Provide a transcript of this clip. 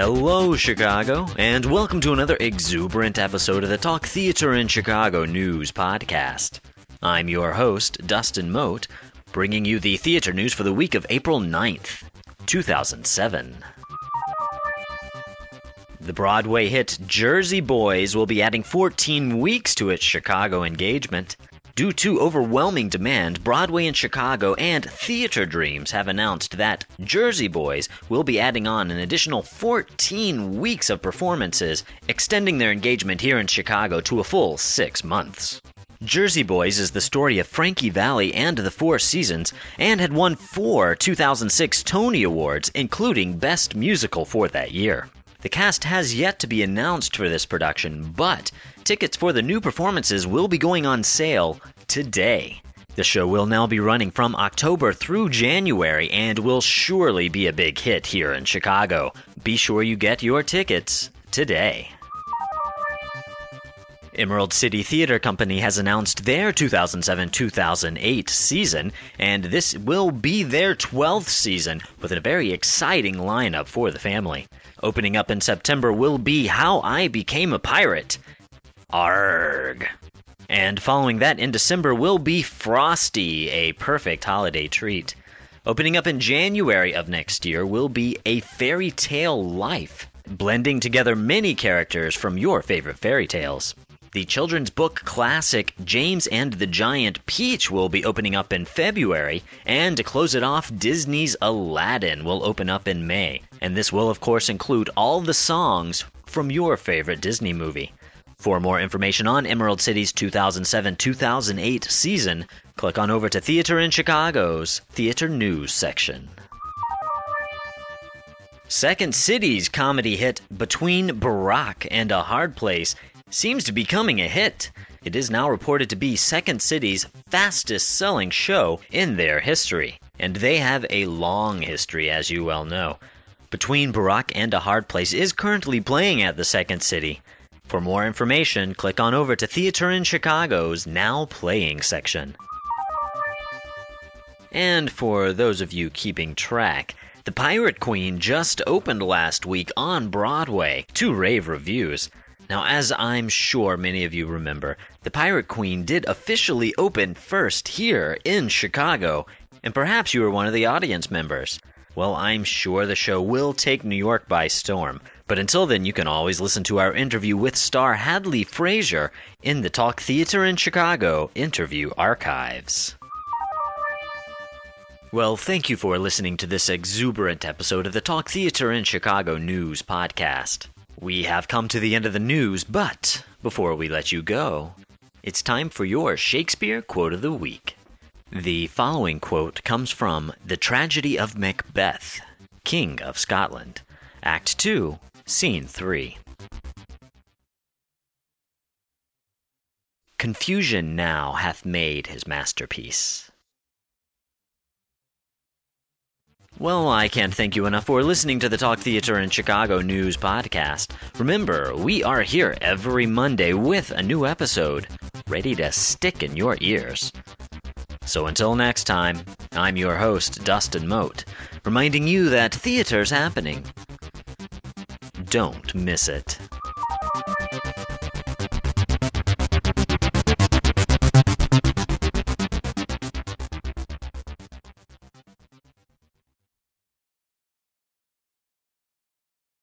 Hello, Chicago, and welcome to another exuberant episode of the Talk Theater in Chicago News Podcast. I'm your host, Dustin Moat, bringing you the theater news for the week of April 9th, 2007. The Broadway hit Jersey Boys will be adding 14 weeks to its Chicago engagement. Due to overwhelming demand, Broadway in Chicago and Theater Dreams have announced that Jersey Boys will be adding on an additional 14 weeks of performances, extending their engagement here in Chicago to a full six months. Jersey Boys is the story of Frankie Valli and the Four Seasons, and had won four 2006 Tony Awards, including Best Musical for that year. The cast has yet to be announced for this production, but tickets for the new performances will be going on sale today. The show will now be running from October through January and will surely be a big hit here in Chicago. Be sure you get your tickets today. Emerald City Theater Company has announced their 2007 2008 season, and this will be their 12th season with a very exciting lineup for the family. Opening up in September will be How I Became a Pirate. Arg. And following that in December will be Frosty, a perfect holiday treat. Opening up in January of next year will be A Fairy Tale Life, blending together many characters from your favorite fairy tales. The children's book classic James and the Giant Peach will be opening up in February, and to close it off, Disney's Aladdin will open up in May. And this will, of course, include all the songs from your favorite Disney movie. For more information on Emerald City's 2007 2008 season, click on over to Theater in Chicago's Theater News section. Second City's comedy hit Between Barack and a Hard Place seems to be coming a hit. It is now reported to be Second City's fastest selling show in their history, and they have a long history, as you well know. Between Barack and a Hard Place is currently playing at the Second City. For more information, click on over to Theater in Chicago's Now Playing section. And for those of you keeping track, The Pirate Queen just opened last week on Broadway to rave reviews. Now, as I'm sure many of you remember, The Pirate Queen did officially open first here in Chicago, and perhaps you were one of the audience members. Well, I'm sure the show will take New York by storm. But until then, you can always listen to our interview with star Hadley Fraser in the Talk Theater in Chicago interview archives. Well, thank you for listening to this exuberant episode of the Talk Theater in Chicago News Podcast. We have come to the end of the news, but before we let you go, it's time for your Shakespeare quote of the week. The following quote comes from The Tragedy of Macbeth, King of Scotland, Act 2, Scene 3. Confusion now hath made his masterpiece. Well, I can't thank you enough for listening to the Talk Theater in Chicago News podcast. Remember, we are here every Monday with a new episode, ready to stick in your ears. So until next time, I'm your host, Dustin Moat, reminding you that theater's happening. Don't miss it.